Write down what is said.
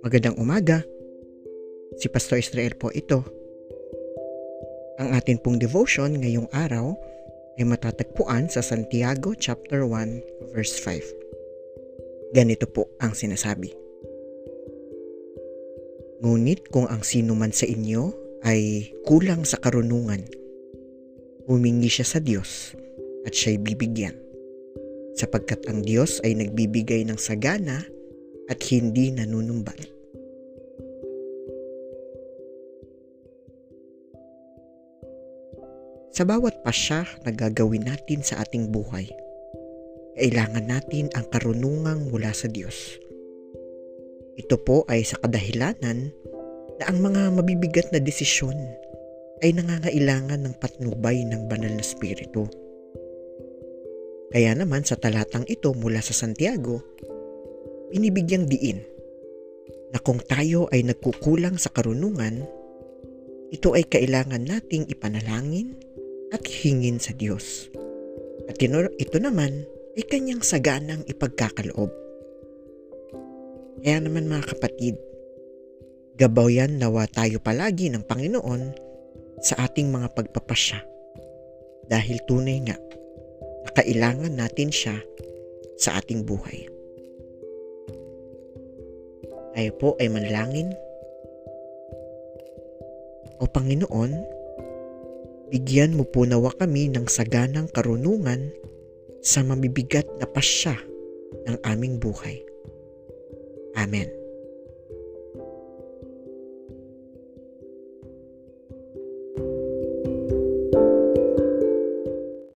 Magandang umaga. Si Pastor Israel po ito. Ang atin pong devotion ngayong araw ay matatagpuan sa Santiago chapter 1 verse 5. Ganito po ang sinasabi. Ngunit kung ang sino man sa inyo ay kulang sa karunungan, humingi siya sa Diyos at siya'y bibigyan. Sapagkat ang Diyos ay nagbibigay ng sagana at hindi nanunumbat. Sa bawat pasya na gagawin natin sa ating buhay, kailangan natin ang karunungang mula sa Diyos. Ito po ay sa kadahilanan na ang mga mabibigat na desisyon ay nangangailangan ng patnubay ng banal na spirito. Kaya naman sa talatang ito mula sa Santiago, binibigyang diin na kung tayo ay nagkukulang sa karunungan, ito ay kailangan nating ipanalangin at hingin sa Diyos. At ito naman ay kanyang saganang ipagkakaloob. Kaya naman mga kapatid, gabayan nawa tayo palagi ng Panginoon sa ating mga pagpapasya. Dahil tunay nga kailangan natin siya sa ating buhay. Tayo po ay manalangin. O Panginoon, bigyan mo po nawa kami ng saganang karunungan sa mabibigat na pasya ng aming buhay. Amen.